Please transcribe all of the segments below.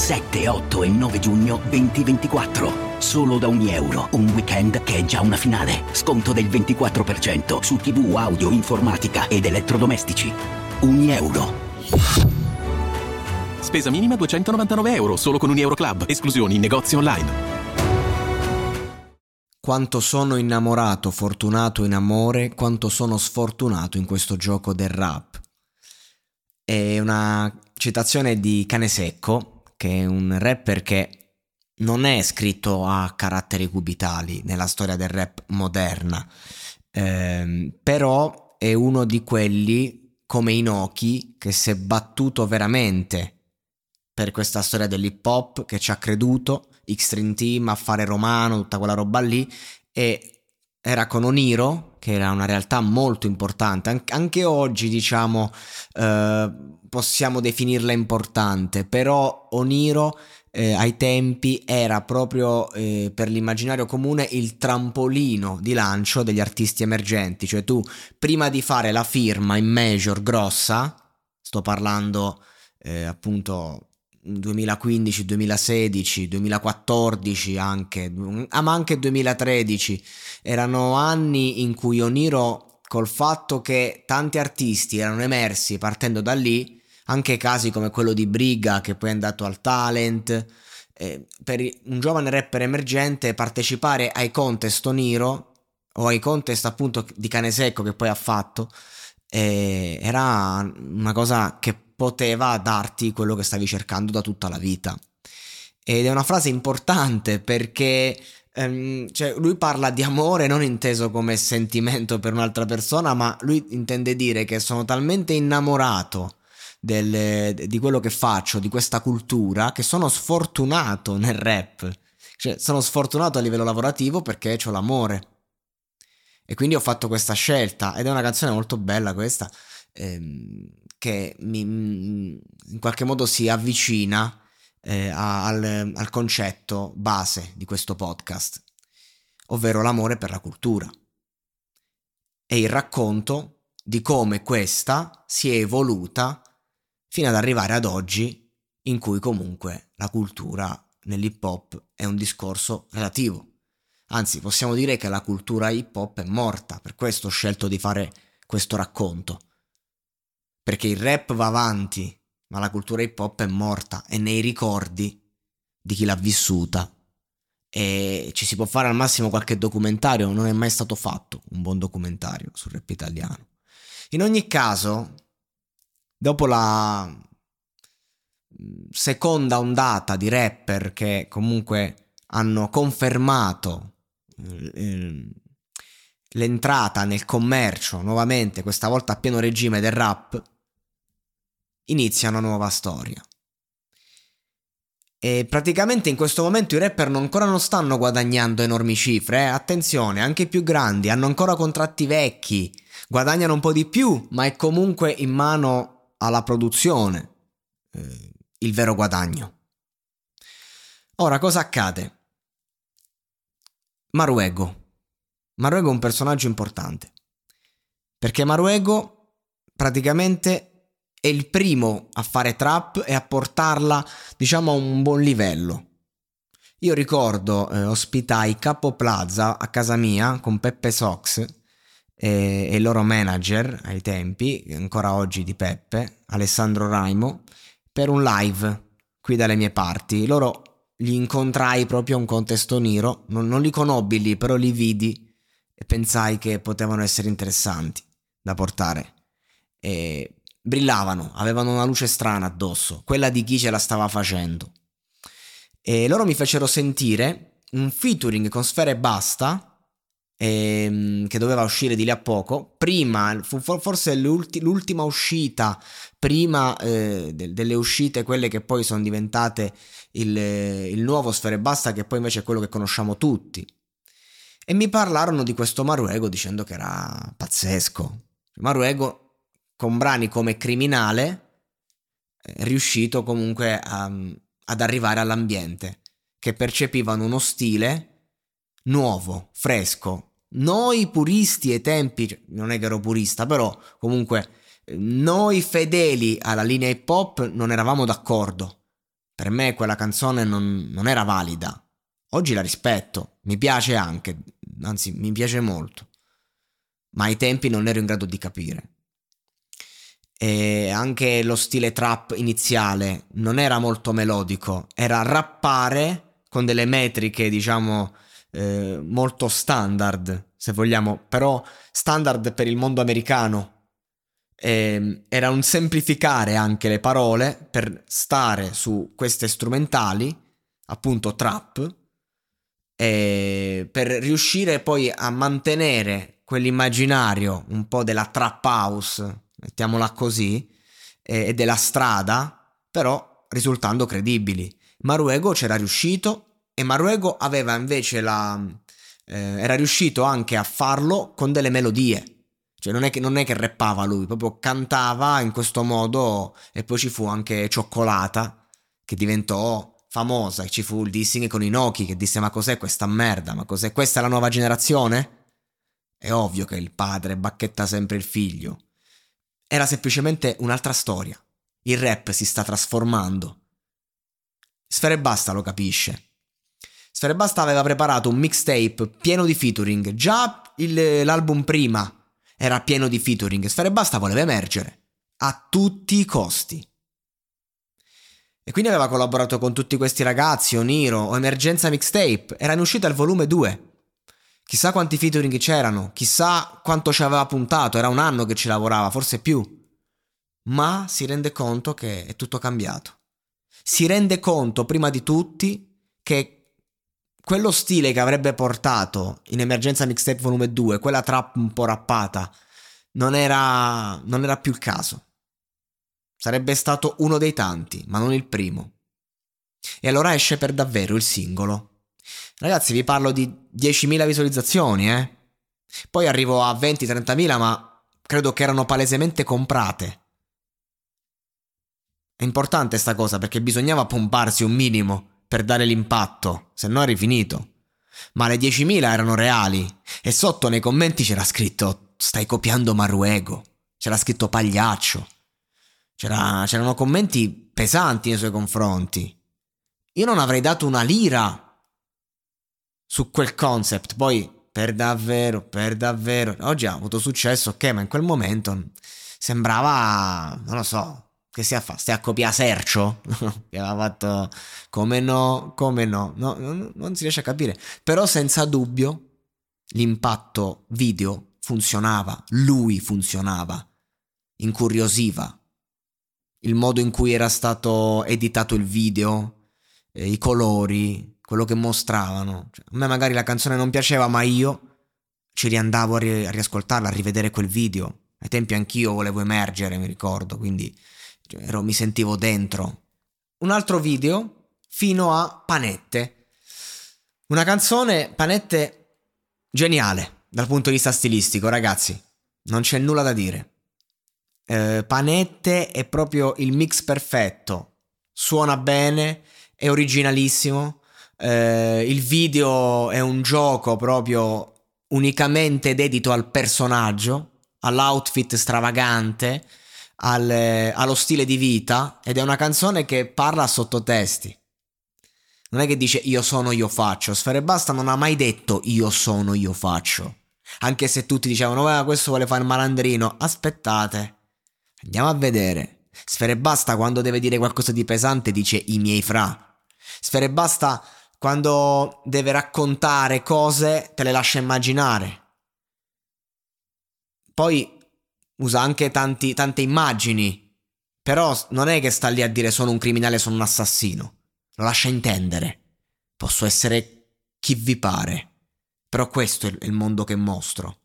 7, 8 e 9 giugno 2024. Solo da ogni euro, un weekend che è già una finale. Sconto del 24% su TV, audio, informatica ed elettrodomestici. Ogni euro. Spesa minima 299 euro, solo con un Euro Club. Esclusioni in negozi online. Quanto sono innamorato, fortunato in amore, quanto sono sfortunato in questo gioco del rap. È una citazione di Cane Secco, che è un rapper che non è scritto a caratteri cubitali nella storia del rap moderna, eh, però è uno di quelli come Inoki che si è battuto veramente per questa storia dell'hip hop, che ci ha creduto, X-Stream Team, Affare Romano, tutta quella roba lì, e era con Oniro, che era una realtà molto importante, An- anche oggi diciamo eh, possiamo definirla importante, però Oniro eh, ai tempi era proprio eh, per l'immaginario comune il trampolino di lancio degli artisti emergenti, cioè tu prima di fare la firma in major grossa, sto parlando eh, appunto 2015, 2016, 2014 anche, ah, ma anche 2013 erano anni in cui Oniro col fatto che tanti artisti erano emersi partendo da lì, anche casi come quello di Briga che poi è andato al talent, eh, per un giovane rapper emergente partecipare ai contest Oniro o ai contest appunto di Cane Secco che poi ha fatto, eh, era una cosa che poteva darti quello che stavi cercando da tutta la vita. Ed è una frase importante perché um, cioè, lui parla di amore non inteso come sentimento per un'altra persona, ma lui intende dire che sono talmente innamorato del, di quello che faccio, di questa cultura, che sono sfortunato nel rap. Cioè, sono sfortunato a livello lavorativo perché ho l'amore. E quindi ho fatto questa scelta ed è una canzone molto bella questa. Ehm, che mi, in qualche modo si avvicina eh, al, al concetto base di questo podcast, ovvero l'amore per la cultura e il racconto di come questa si è evoluta fino ad arrivare ad oggi in cui comunque la cultura nell'hip hop è un discorso relativo. Anzi, possiamo dire che la cultura hip hop è morta, per questo ho scelto di fare questo racconto perché il rap va avanti, ma la cultura hip hop è morta, è nei ricordi di chi l'ha vissuta. E ci si può fare al massimo qualche documentario, non è mai stato fatto un buon documentario sul rap italiano. In ogni caso, dopo la mm, seconda ondata di rapper che comunque hanno confermato eh, l'entrata nel commercio nuovamente, questa volta a pieno regime del rap, inizia una nuova storia. E praticamente in questo momento i rapper non ancora non stanno guadagnando enormi cifre, eh? attenzione, anche i più grandi hanno ancora contratti vecchi, guadagnano un po' di più, ma è comunque in mano alla produzione eh, il vero guadagno. Ora cosa accade? Maruego. Maruego è un personaggio importante, perché Maruego praticamente è il primo a fare trap e a portarla, diciamo, a un buon livello. Io ricordo, eh, ospitai Capo Plaza a casa mia con Peppe Sox e, e, il loro manager ai tempi, ancora oggi di Peppe, Alessandro Raimo, per un live qui dalle mie parti. Loro li incontrai proprio a un contesto nero, non, non li conobbi lì, però li vidi e pensai che potevano essere interessanti da portare. E brillavano, avevano una luce strana addosso, quella di chi ce la stava facendo. E loro mi fecero sentire un featuring con Sfera e Basta, ehm, che doveva uscire di lì a poco, prima, fu forse l'ultima uscita, prima eh, de- delle uscite, quelle che poi sono diventate il, il nuovo Sfera e Basta, che poi invece è quello che conosciamo tutti. E mi parlarono di questo Maruego dicendo che era pazzesco. Maruego con brani come Criminale eh, riuscito comunque a, ad arrivare all'ambiente, che percepivano uno stile nuovo, fresco. Noi puristi ai tempi, non è che ero purista, però comunque noi fedeli alla linea hip hop non eravamo d'accordo, per me quella canzone non, non era valida. Oggi la rispetto, mi piace anche, anzi mi piace molto, ma ai tempi non ero in grado di capire. E anche lo stile trap iniziale non era molto melodico, era rappare con delle metriche, diciamo, eh, molto standard, se vogliamo, però standard per il mondo americano. Eh, era un semplificare anche le parole per stare su queste strumentali, appunto trap, per riuscire poi a mantenere quell'immaginario un po' della trap house, mettiamola così, e della strada, però risultando credibili. Maruego c'era riuscito e Maruego aveva invece la... Eh, era riuscito anche a farlo con delle melodie. Cioè non è, che, non è che rappava lui, proprio cantava in questo modo e poi ci fu anche Cioccolata che diventò famosa, ci fu il dissing con Inoki che disse ma cos'è questa merda, ma cos'è questa la nuova generazione? È ovvio che il padre bacchetta sempre il figlio. Era semplicemente un'altra storia. Il rap si sta trasformando. Sfere Basta lo capisce. Sfere Basta aveva preparato un mixtape pieno di featuring. Già il, l'album prima era pieno di featuring. Sfere Basta voleva emergere. A tutti i costi. E quindi aveva collaborato con tutti questi ragazzi, Oniro o Emergenza Mixtape. Era in uscita il volume 2. Chissà quanti featuring c'erano, chissà quanto ci aveva puntato, era un anno che ci lavorava, forse più. Ma si rende conto che è tutto cambiato. Si rende conto, prima di tutti, che quello stile che avrebbe portato in Emergenza Mixtape Volume 2, quella trap un po' rappata, non era, non era più il caso. Sarebbe stato uno dei tanti, ma non il primo. E allora esce per davvero il singolo. Ragazzi, vi parlo di 10.000 visualizzazioni, eh? Poi arrivo a 20-30.000, ma credo che erano palesemente comprate. È importante sta cosa perché bisognava pomparsi un minimo per dare l'impatto, se no eri finito. Ma le 10.000 erano reali e sotto nei commenti c'era scritto stai copiando Maruego, c'era scritto pagliaccio. C'era, c'erano commenti pesanti nei suoi confronti. Io non avrei dato una lira su quel concept. Poi, per davvero, per davvero. Oggi ha avuto successo, ok, ma in quel momento sembrava, non lo so, che stia a fare? Stia a copiare Sercio? che aveva fatto come no, come no. no non, non si riesce a capire. Però senza dubbio l'impatto video funzionava, lui funzionava, incuriosiva il modo in cui era stato editato il video, eh, i colori, quello che mostravano. Cioè, a me magari la canzone non piaceva, ma io ci riandavo a, ri- a riascoltarla, a rivedere quel video. Ai tempi anch'io volevo emergere, mi ricordo, quindi cioè, ero, mi sentivo dentro. Un altro video fino a Panette. Una canzone, Panette, geniale dal punto di vista stilistico, ragazzi. Non c'è nulla da dire. Eh, Panette è proprio il mix perfetto. Suona bene, è originalissimo. Eh, il video è un gioco proprio unicamente dedito al personaggio, all'outfit stravagante, al, allo stile di vita ed è una canzone che parla a sottotesti. Non è che dice io sono, io faccio. Sfere Basta non ha mai detto io sono, io faccio. Anche se tutti dicevano, questo vuole fare il malandrino. Aspettate. Andiamo a vedere. Sfere Basta quando deve dire qualcosa di pesante dice i miei fra. Sfere Basta quando deve raccontare cose te le lascia immaginare. Poi usa anche tanti, tante immagini, però non è che sta lì a dire sono un criminale, sono un assassino. Lo lascia intendere. Posso essere chi vi pare. Però questo è il mondo che mostro.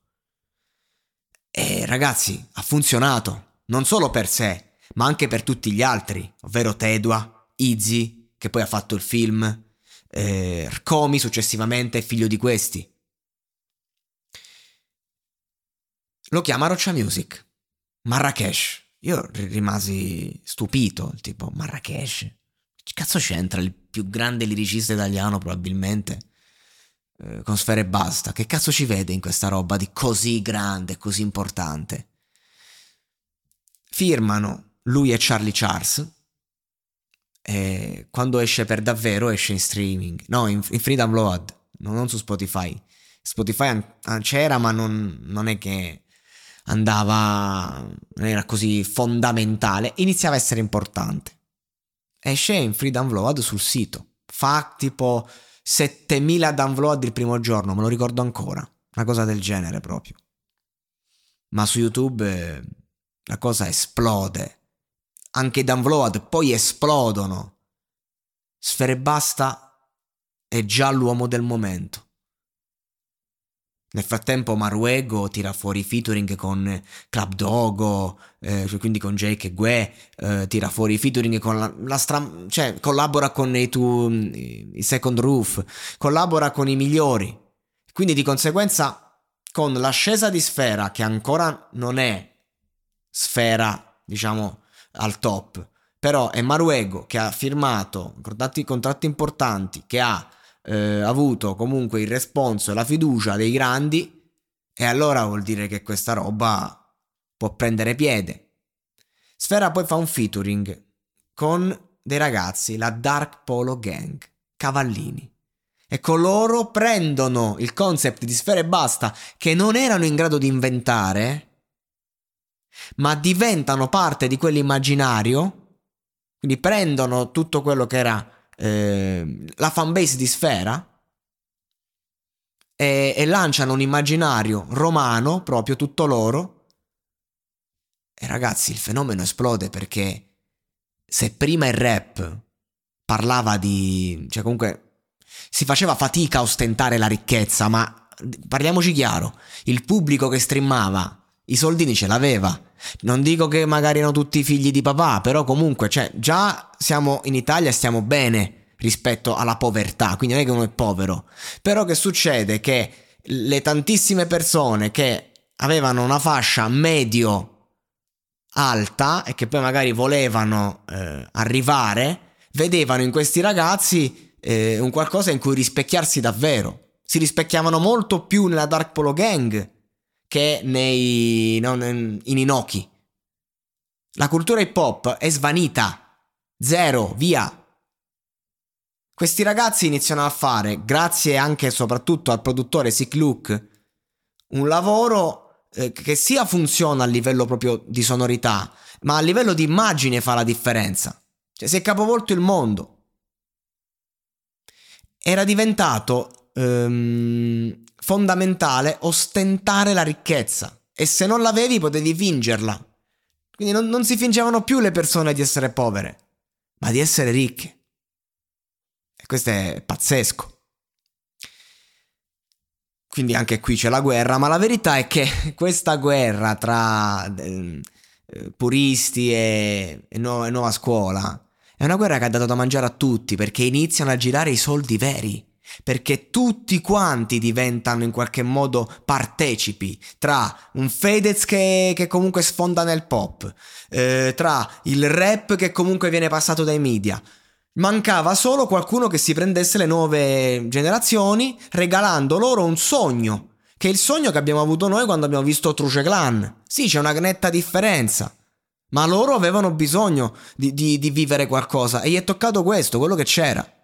E ragazzi, ha funzionato non solo per sé, ma anche per tutti gli altri, ovvero Tedua, Izzy, che poi ha fatto il film, eh, Rkomi successivamente è figlio di questi. Lo chiama Roccia Music, Marrakesh. Io rimasi stupito, tipo Marrakesh. Che cazzo c'entra il più grande liricista italiano probabilmente? Eh, con Sfere Basta. Che cazzo ci vede in questa roba di così grande, così importante? firmano lui e Charlie Charles E quando esce per davvero esce in streaming, no, in, in free download, non su Spotify. Spotify c'era, ma non, non è che andava, non era così fondamentale, iniziava a essere importante. Esce in free download sul sito, fa tipo 7000 download il primo giorno, me lo ricordo ancora, una cosa del genere proprio. Ma su YouTube eh, la cosa esplode. Anche i download poi esplodono. Sfere basta è già l'uomo del momento. Nel frattempo Maruego tira fuori featuring con Club Dogo, eh, cioè quindi con Jake e Gue, eh, tira fuori featuring con la, la stra- cioè collabora con i, tu, i Second Roof, collabora con i migliori. Quindi di conseguenza con l'ascesa di Sfera che ancora non è Sfera, diciamo, al top, però è Maruego che ha firmato contratti, contratti importanti, che ha eh, avuto comunque il responso e la fiducia dei grandi, e allora vuol dire che questa roba può prendere piede. Sfera poi fa un featuring con dei ragazzi, la Dark Polo Gang, Cavallini. E coloro prendono il concept di Sfera e Basta che non erano in grado di inventare, ma diventano parte di quell'immaginario, quindi prendono tutto quello che era eh, la fanbase di Sfera e, e lanciano un immaginario romano, proprio tutto loro. E ragazzi, il fenomeno esplode perché se prima il rap parlava di... cioè comunque si faceva fatica a ostentare la ricchezza, ma parliamoci chiaro, il pubblico che streamava i soldini ce l'aveva. Non dico che magari erano tutti figli di papà, però comunque, cioè, già siamo in Italia e stiamo bene rispetto alla povertà, quindi non è che uno è povero. Però che succede? Che le tantissime persone che avevano una fascia medio alta e che poi magari volevano eh, arrivare, vedevano in questi ragazzi eh, un qualcosa in cui rispecchiarsi davvero. Si rispecchiavano molto più nella Dark Polo Gang che nei, no, in Inoki. La cultura hip hop è svanita. Zero, via. Questi ragazzi iniziano a fare, grazie anche e soprattutto al produttore Sick Luke, un lavoro eh, che sia funziona a livello proprio di sonorità, ma a livello di immagine fa la differenza. Cioè si è capovolto il mondo. Era diventato ehm, fondamentale ostentare la ricchezza e se non l'avevi potevi fingerla. Quindi non, non si fingevano più le persone di essere povere, ma di essere ricche. E questo è pazzesco. Quindi anche qui c'è la guerra, ma la verità è che questa guerra tra eh, puristi e, e, nu- e nuova scuola è una guerra che ha dato da mangiare a tutti perché iniziano a girare i soldi veri perché tutti quanti diventano in qualche modo partecipi tra un Fedez che, che comunque sfonda nel pop, eh, tra il rap che comunque viene passato dai media. Mancava solo qualcuno che si prendesse le nuove generazioni regalando loro un sogno, che è il sogno che abbiamo avuto noi quando abbiamo visto Truce Clan. Sì, c'è una netta differenza. Ma loro avevano bisogno di, di, di vivere qualcosa e gli è toccato questo, quello che c'era.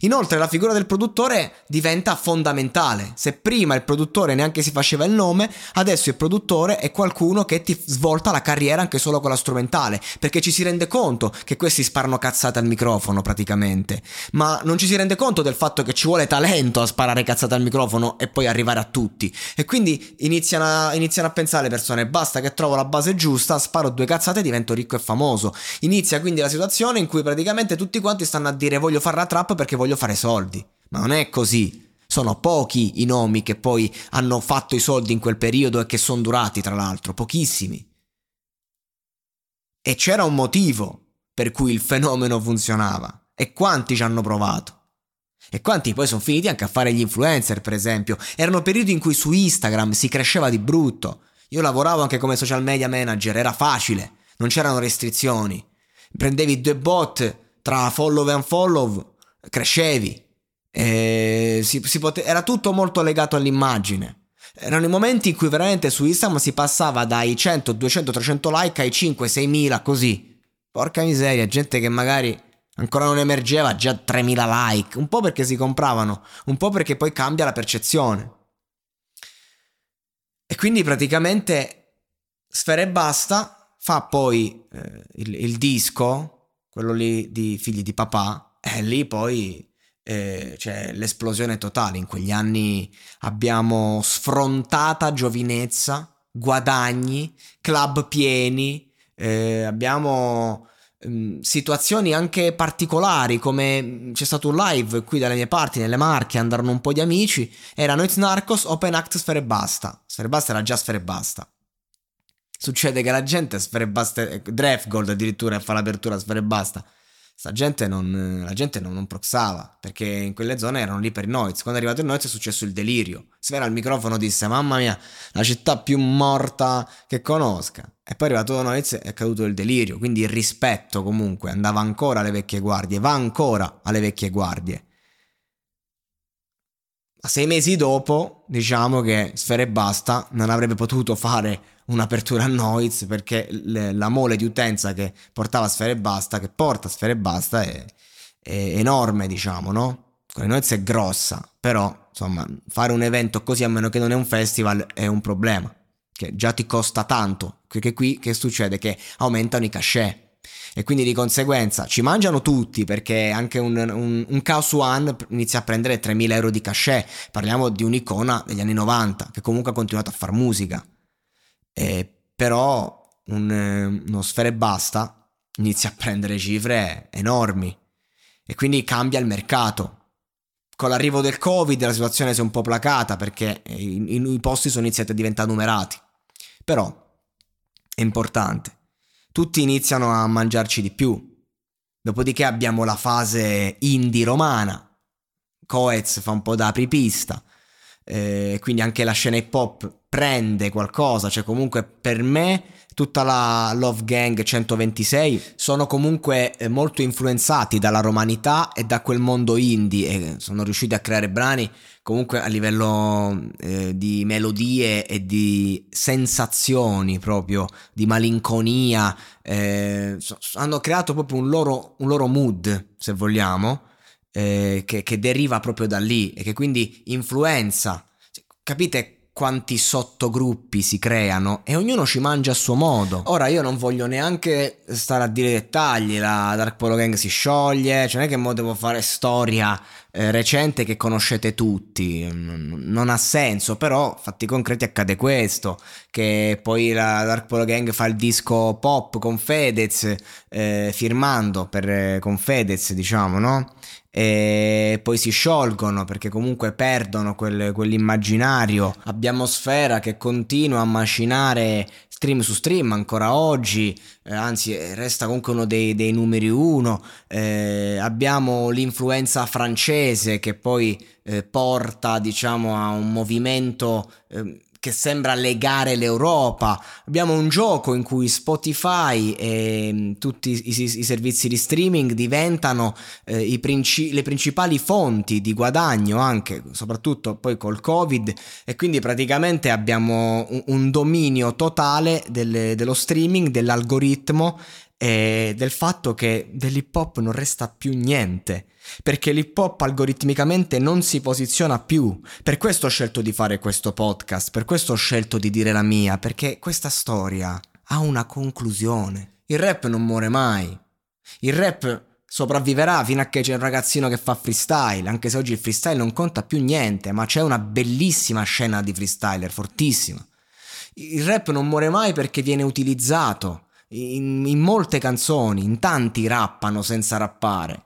Inoltre la figura del produttore diventa fondamentale. Se prima il produttore neanche si faceva il nome, adesso il produttore è qualcuno che ti svolta la carriera anche solo con la strumentale, perché ci si rende conto che questi sparano cazzate al microfono praticamente, ma non ci si rende conto del fatto che ci vuole talento a sparare cazzate al microfono e poi arrivare a tutti. E quindi iniziano a, iniziano a pensare le persone, basta che trovo la base giusta, sparo due cazzate e divento ricco e famoso. Inizia quindi la situazione in cui praticamente tutti quanti stanno a dire voglio fare la trap perché voglio fare soldi. Ma non è così. Sono pochi i nomi che poi hanno fatto i soldi in quel periodo e che sono durati, tra l'altro, pochissimi. E c'era un motivo per cui il fenomeno funzionava. E quanti ci hanno provato? E quanti poi sono finiti anche a fare gli influencer, per esempio. Erano periodi in cui su Instagram si cresceva di brutto. Io lavoravo anche come social media manager, era facile, non c'erano restrizioni. Prendevi due bot tra follow e unfollow crescevi, si, si pote- era tutto molto legato all'immagine. Erano i momenti in cui veramente su Instagram si passava dai 100, 200, 300 like ai 5, 6 mila così. Porca miseria, gente che magari ancora non emergeva, già 3000 like, un po' perché si compravano, un po' perché poi cambia la percezione. E quindi praticamente Sfera e Basta fa poi eh, il, il, disco, quello lì di Figli di Papà, e lì poi eh, c'è l'esplosione totale. In quegli anni abbiamo sfrontata giovinezza, guadagni, club pieni, eh, abbiamo Ehm, situazioni anche particolari come mm, c'è stato un live qui dalle mie parti nelle Marche andarono un po' di amici era Noiz Narcos Open Act Sfere Basta. Sfere Basta era già Sfere Basta. Succede che la gente Sfere Basta eh, Draft Gold addirittura fa l'apertura Sfere Basta Sta gente non, la gente non, non, proxava perché in quelle zone erano lì per il Noiz. Quando è arrivato il Noiz è successo il delirio. Sfera al microfono disse: Mamma mia, la città più morta che conosca. E poi è arrivato Noiz e è caduto il delirio. Quindi il rispetto comunque andava ancora alle vecchie guardie, va ancora alle vecchie guardie. Sei mesi dopo, diciamo che Sfera e Basta non avrebbe potuto fare un'apertura a Noiz perché le, la mole di utenza che portava Sfere Basta, che porta Sfere Basta è, è enorme, diciamo, no? Con Noiz è grossa, però insomma fare un evento così a meno che non è un festival è un problema, che già ti costa tanto, perché qui che succede? Che aumentano i cachet e quindi di conseguenza ci mangiano tutti perché anche un, un, un Chaos One inizia a prendere 3.000 euro di cachet, parliamo di un'icona degli anni 90 che comunque ha continuato a fare musica eh, però un, eh, uno sfere basta inizia a prendere cifre enormi e quindi cambia il mercato. Con l'arrivo del Covid la situazione si è un po' placata perché i, i, i posti sono iniziati a diventare numerati. Però è importante. Tutti iniziano a mangiarci di più. Dopodiché abbiamo la fase indie romana. Coez fa un po' da apripista eh, quindi anche la scena hip hop prende qualcosa, cioè comunque per me tutta la Love Gang 126 sono comunque eh, molto influenzati dalla romanità e da quel mondo indie e sono riusciti a creare brani comunque a livello eh, di melodie e di sensazioni proprio, di malinconia, eh, hanno creato proprio un loro, un loro mood, se vogliamo, eh, che, che, deriva proprio da lì e che quindi influenza. Cioè, capite quanti sottogruppi si creano e ognuno ci mangia a suo modo. Ora io non voglio neanche stare a dire dettagli, la Dark Polo Gang si scioglie, cioè non è che mo devo fare storia eh, recente che conoscete tutti, non ha senso, però fatti concreti accade questo, che poi la Dark Polo Gang fa il disco pop con Fedez, eh, firmando per, con Fedez diciamo, no? E poi si sciolgono perché comunque perdono quel, quell'immaginario. Abbiamo Sfera che continua a macinare stream su stream ancora oggi, eh, anzi resta comunque uno dei, dei numeri uno. Eh, abbiamo l'influenza francese che poi eh, porta diciamo a un movimento ehm, che sembra legare l'Europa. Abbiamo un gioco in cui Spotify e mm, tutti i, i, i servizi di streaming diventano eh, princi- le principali fonti di guadagno anche, soprattutto poi col Covid e quindi praticamente abbiamo un, un dominio totale delle, dello streaming, dell'algoritmo e del fatto che dell'hip hop non resta più niente perché l'hip hop algoritmicamente non si posiziona più. Per questo ho scelto di fare questo podcast, per questo ho scelto di dire la mia, perché questa storia ha una conclusione. Il rap non muore mai. Il rap sopravviverà fino a che c'è un ragazzino che fa freestyle, anche se oggi il freestyle non conta più niente, ma c'è una bellissima scena di freestyler, fortissima. Il rap non muore mai perché viene utilizzato in, in molte canzoni, in tanti rappano senza rappare.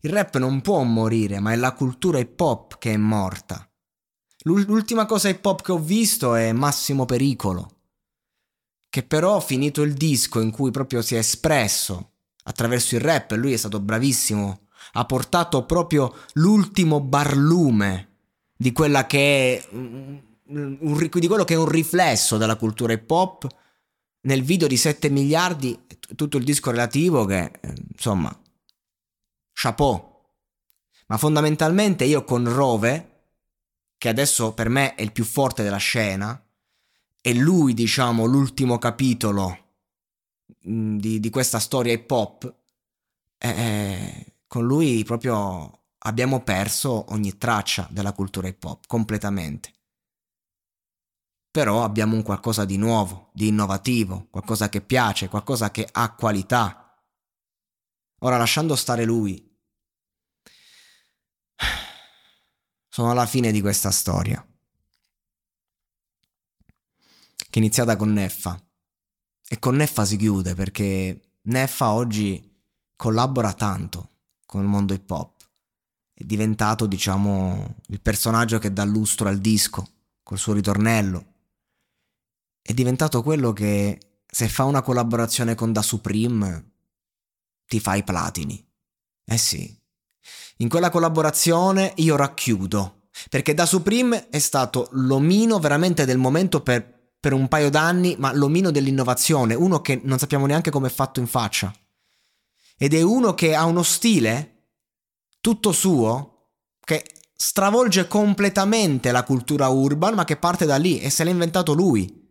Il rap non può morire, ma è la cultura hip hop che è morta. L'ultima cosa hip hop che ho visto è Massimo Pericolo, che però finito il disco in cui proprio si è espresso attraverso il rap, lui è stato bravissimo, ha portato proprio l'ultimo barlume di è un, di quello che è un riflesso della cultura hip hop nel video di 7 miliardi tutto il disco relativo che insomma chapeau. Ma fondamentalmente io con Rove, che adesso per me è il più forte della scena, e lui, diciamo, l'ultimo capitolo mm, di, di questa storia hip hop, eh, con lui proprio abbiamo perso ogni traccia della cultura hip hop, completamente. Però abbiamo un qualcosa di nuovo, di innovativo, qualcosa che piace, qualcosa che ha qualità. Ora, lasciando stare lui, sono alla fine di questa storia, che è iniziata con Neffa. E con Neffa si chiude perché Neffa oggi collabora tanto con il mondo hip hop. È diventato, diciamo, il personaggio che dà lustro al disco, col suo ritornello. È diventato quello che se fa una collaborazione con Da Supreme ti fa i platini. Eh sì. In quella collaborazione io racchiudo, perché Da Supreme è stato l'omino veramente del momento per, per un paio d'anni, ma l'omino dell'innovazione, uno che non sappiamo neanche come è fatto in faccia. Ed è uno che ha uno stile tutto suo, che stravolge completamente la cultura urban, ma che parte da lì e se l'ha inventato lui.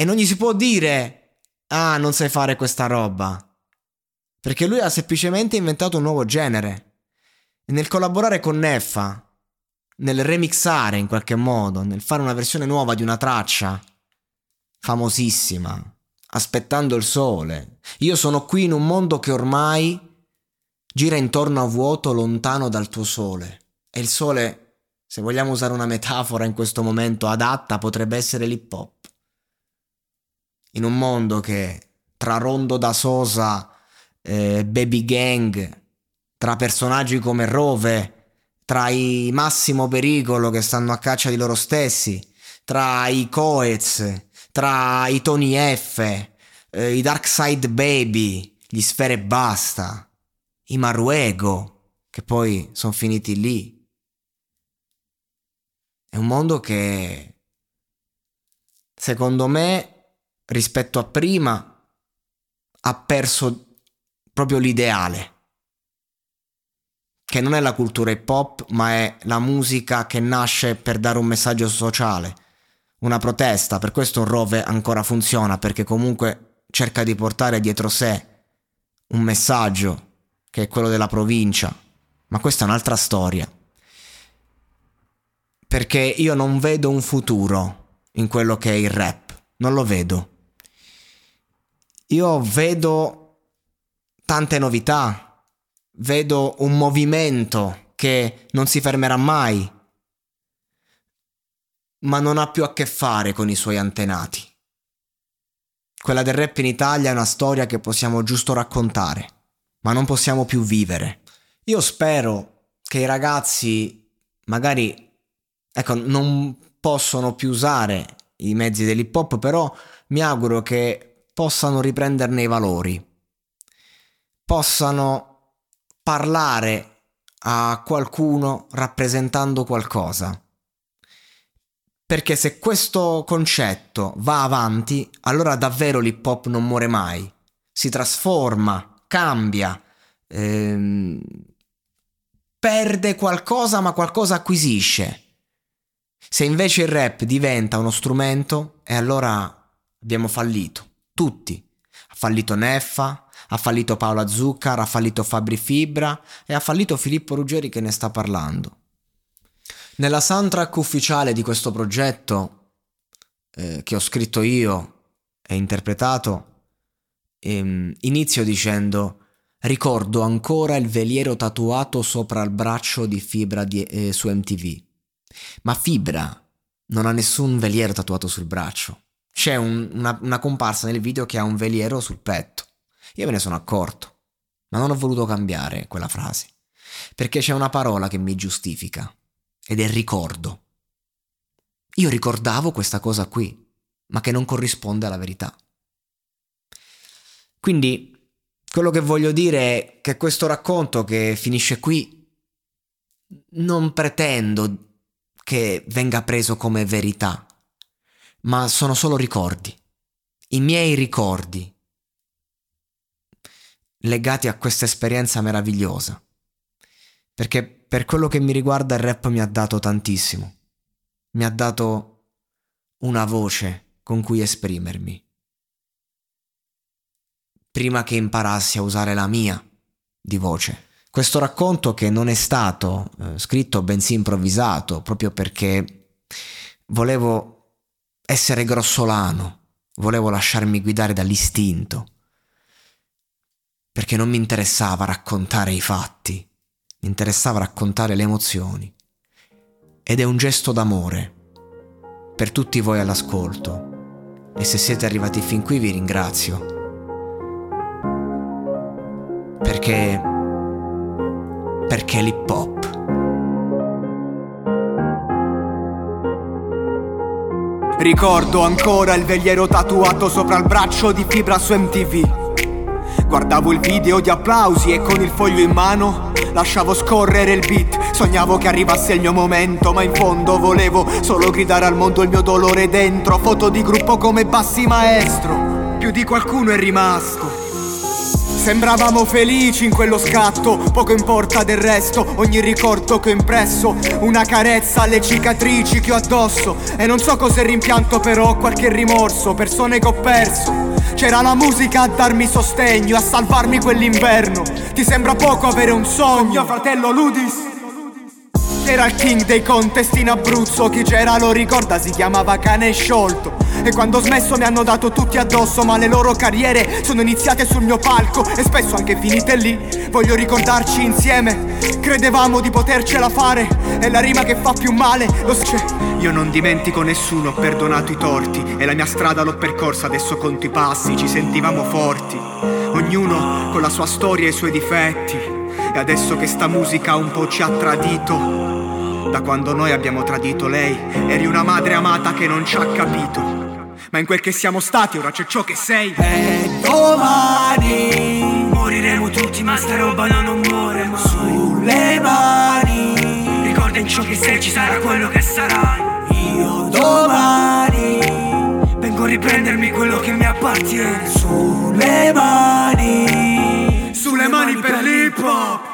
E non gli si può dire, ah, non sai fare questa roba. Perché lui ha semplicemente inventato un nuovo genere. E nel collaborare con Neffa, nel remixare in qualche modo, nel fare una versione nuova di una traccia, famosissima, aspettando il sole. Io sono qui in un mondo che ormai gira intorno a vuoto lontano dal tuo sole. E il sole, se vogliamo usare una metafora in questo momento adatta, potrebbe essere l'hip hop in un mondo che tra Rondo da Sosa, eh, Baby Gang, tra personaggi come Rove, tra i Massimo Pericolo che stanno a caccia di loro stessi, tra i Coez, tra i Tony F, eh, i Dark Side Baby, gli Sfere Basta, i Maruego, che poi sono finiti lì. È un mondo che, secondo me, rispetto a prima ha perso proprio l'ideale, che non è la cultura hip hop, ma è la musica che nasce per dare un messaggio sociale, una protesta, per questo Rove ancora funziona, perché comunque cerca di portare dietro sé un messaggio che è quello della provincia, ma questa è un'altra storia. Perché io non vedo un futuro in quello che è il rap, non lo vedo io vedo tante novità, vedo un movimento che non si fermerà mai, ma non ha più a che fare con i suoi antenati. Quella del rap in Italia è una storia che possiamo giusto raccontare, ma non possiamo più vivere. Io spero che i ragazzi magari ecco, non possono più usare i mezzi dell'hip hop, però mi auguro che possano riprenderne i valori, possano parlare a qualcuno rappresentando qualcosa. Perché se questo concetto va avanti, allora davvero l'hip hop non muore mai, si trasforma, cambia, ehm, perde qualcosa ma qualcosa acquisisce. Se invece il rap diventa uno strumento, e allora abbiamo fallito tutti. Ha fallito Neffa, ha fallito Paola Zuccar, ha fallito Fabri Fibra e ha fallito Filippo Ruggeri che ne sta parlando. Nella soundtrack ufficiale di questo progetto, eh, che ho scritto io e interpretato, ehm, inizio dicendo ricordo ancora il veliero tatuato sopra il braccio di Fibra di, eh, su MTV. Ma Fibra non ha nessun veliero tatuato sul braccio c'è un, una, una comparsa nel video che ha un veliero sul petto. Io me ne sono accorto, ma non ho voluto cambiare quella frase, perché c'è una parola che mi giustifica, ed è ricordo. Io ricordavo questa cosa qui, ma che non corrisponde alla verità. Quindi quello che voglio dire è che questo racconto che finisce qui non pretendo che venga preso come verità, ma sono solo ricordi. I miei ricordi legati a questa esperienza meravigliosa. Perché per quello che mi riguarda il rap mi ha dato tantissimo. Mi ha dato una voce con cui esprimermi. prima che imparassi a usare la mia di voce. Questo racconto che non è stato eh, scritto bensì improvvisato, proprio perché volevo essere grossolano, volevo lasciarmi guidare dall'istinto, perché non mi interessava raccontare i fatti, mi interessava raccontare le emozioni. Ed è un gesto d'amore per tutti voi all'ascolto. E se siete arrivati fin qui vi ringrazio. Perché... perché l'hip hop. Ricordo ancora il vegliero tatuato sopra il braccio di fibra su MTV. Guardavo il video di applausi e con il foglio in mano lasciavo scorrere il beat. Sognavo che arrivasse il mio momento, ma in fondo volevo solo gridare al mondo il mio dolore dentro. Foto di gruppo come bassi maestro. Più di qualcuno è rimasto. Sembravamo felici in quello scatto, poco importa del resto, ogni ricordo che ho impresso, una carezza alle cicatrici che ho addosso. E non so cos'è rimpianto, però qualche rimorso, persone che ho perso. C'era la musica a darmi sostegno, a salvarmi quell'inverno. Ti sembra poco avere un sogno, fratello Ludis? Era il king dei contest in Abruzzo Chi c'era lo ricorda si chiamava cane sciolto E quando ho smesso mi hanno dato tutti addosso Ma le loro carriere sono iniziate sul mio palco E spesso anche finite lì. Voglio ricordarci insieme Credevamo di potercela fare È la rima che fa più male Lo c'è Io non dimentico nessuno Ho perdonato i torti E la mia strada l'ho percorsa Adesso conto i passi Ci sentivamo forti. Ognuno con la sua storia e i suoi difetti E adesso che sta musica un po' ci ha tradito. Da quando noi abbiamo tradito lei, eri una madre amata che non ci ha capito. Ma in quel che siamo stati ora c'è ciò che sei. E domani moriremo tutti, ma sta roba non muore mai. Sulle mani, ricorda in ciò che sei, ci sarà quello che sarai. Io domani vengo a riprendermi quello che mi appartiene. Sulle mani, sulle mani per l'hip hop.